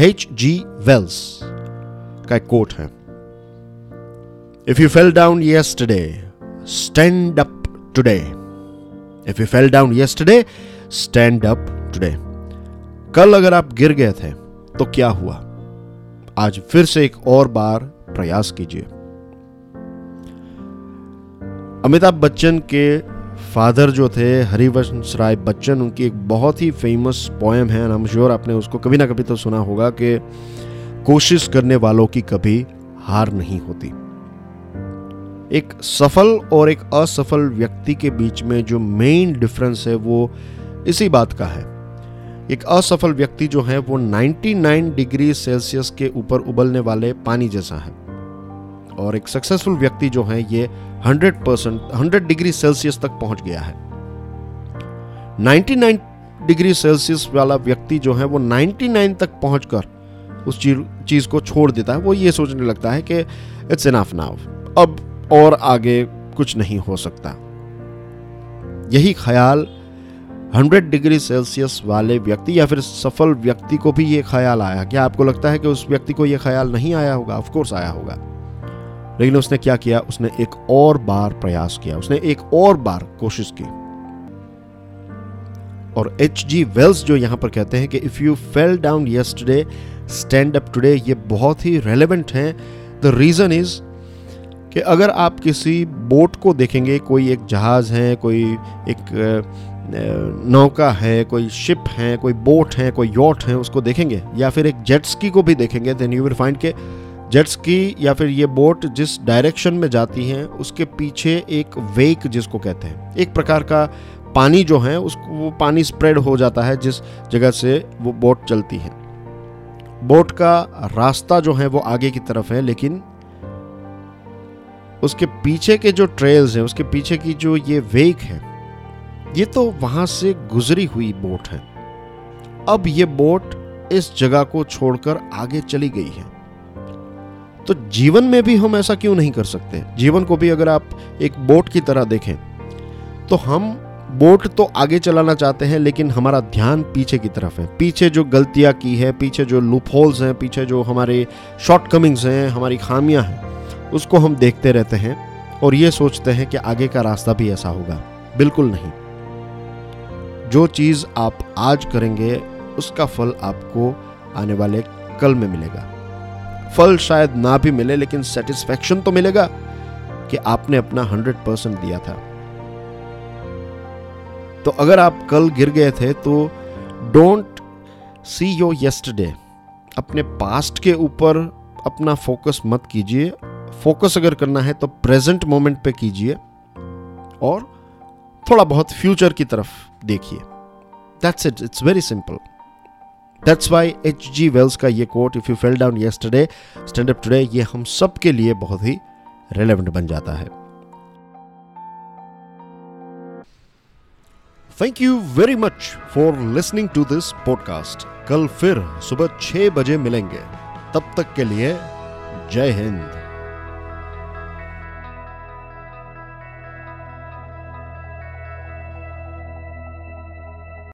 H G Wells का एक quote है। If you fell down yesterday stand up today if you fell down yesterday stand up today कल अगर आप गिर गए थे तो क्या हुआ? आज फिर से एक और बार प्रयास कीजिए। अमिताभ बच्चन के फादर जो थे, हरिवंश राय बच्चन, उनकी एक बहुत ही फ़ेमस पोएम है आई श्योर आपने उसको कभी ना कभी तो सुना होगा कि कोशिश करने वालों की कभी हार नहीं होती। एक सफल और एक असफल व्यक्ति के बीच में जो मेन डिफरेंस है, वो इसी बात का है। एक असफल व्यक्ति जो है, वो 99 डिग्री सेल्सियस के ऊपर उबलने वाले पानी जैसा है। और एक सक्सेसफुल व्यक्ति जो है, ये 100 परसेंट हंड्रेड डिग्री सेल्सियस तक पहुँच गया है। 99 डिग्री सेल्सियस वाला व्यक्ति जो है, वो 99 तक पहुंचकर उस चीज़ को छोड़ देता है। वो ये सोचने लगता है कि इट्स इनफ नाउ अब और आगे कुछ नहीं हो सकता। यही ख्याल 100 डिग्री सेल्सियस वाले व्यक्ति या फिर सफल व्यक्ति को भी ये ख्याल आया। क्या आपको लगता है कि उस व्यक्ति को यह ख्याल नहीं आया होगा? ऑफ़ कोर्स आया होगा। लेकिन उसने क्या किया? उसने एक और बार प्रयास किया। उसने एक और बार कोशिश की। और एच जी वेल्स जो यहाँ पर कहते हैं कि if you fell down yesterday stand up today ये बहुत ही रेलेवेंट है। द रीजन इज़ कि अगर आप किसी बोट को देखेंगे, कोई एक जहाज़ है, कोई एक नौका है, कोई शिप है, कोई बोट है, कोई यॉट है, उसको देखेंगे, या फिर एक जेट्सकी को भी देखेंगे देन यू विल फाइंड के जेट्सकी या फिर ये बोट जिस डायरेक्शन में जाती हैं, उसके पीछे एक वेक जिसको कहते हैं। एक प्रकार का पानी जो है उसको वो पानी स्प्रेड हो जाता है जिस जगह से वो बोट चलती है। बोट का रास्ता जो है, वो आगे की तरफ़ है, लेकिन उसके पीछे के जो ट्रेल्स हैं, उसके पीछे की जो ये वेक है, ये तो वहाँ से गुजरी हुई बोट है। अब ये बोट इस जगह को छोड़कर आगे चली गई है। तो जीवन में भी हम ऐसा क्यों नहीं कर सकते? जीवन को भी अगर आप एक बोट की तरह देखें तो हम बोट तो आगे चलाना चाहते हैं, लेकिन हमारा ध्यान पीछे की तरफ़ है। पीछे जो गलतियाँ की है, पीछे जो लूप होल्स हैं, पीछे जो हमारे शॉर्टकमिंग्स हैं, हमारी खामियाँ हैं, उसको हम देखते रहते हैं और ये सोचते हैं कि आगे का रास्ता भी ऐसा होगा। बिल्कुल नहीं। जो चीज़ आप आज करेंगे, उसका फल आपको आने वाले कल में मिलेगा। फल शायद ना भी मिले, लेकिन सेटिस्फेक्शन तो मिलेगा कि आपने अपना हंड्रेड परसेंट दिया था। तो अगर आप कल गिर गए थे तो डोंट सी योर यस्टरडे अपने पास्ट के ऊपर अपना फोकस मत कीजिए। फोकस अगर करना है तो प्रेजेंट मोमेंट पे कीजिए और थोड़ा बहुत फ्यूचर की तरफ़ देखिए। That's it it's very simple that's why H G Wells का ये quote if you fell down yesterday stand up today ये हम सब के लिए बहुत ही रेलेवेंट बन जाता है। Thank you very much for listening to this podcast कल फिर सुबह छह बजे मिलेंगे। तब तक के लिए जय हिंद।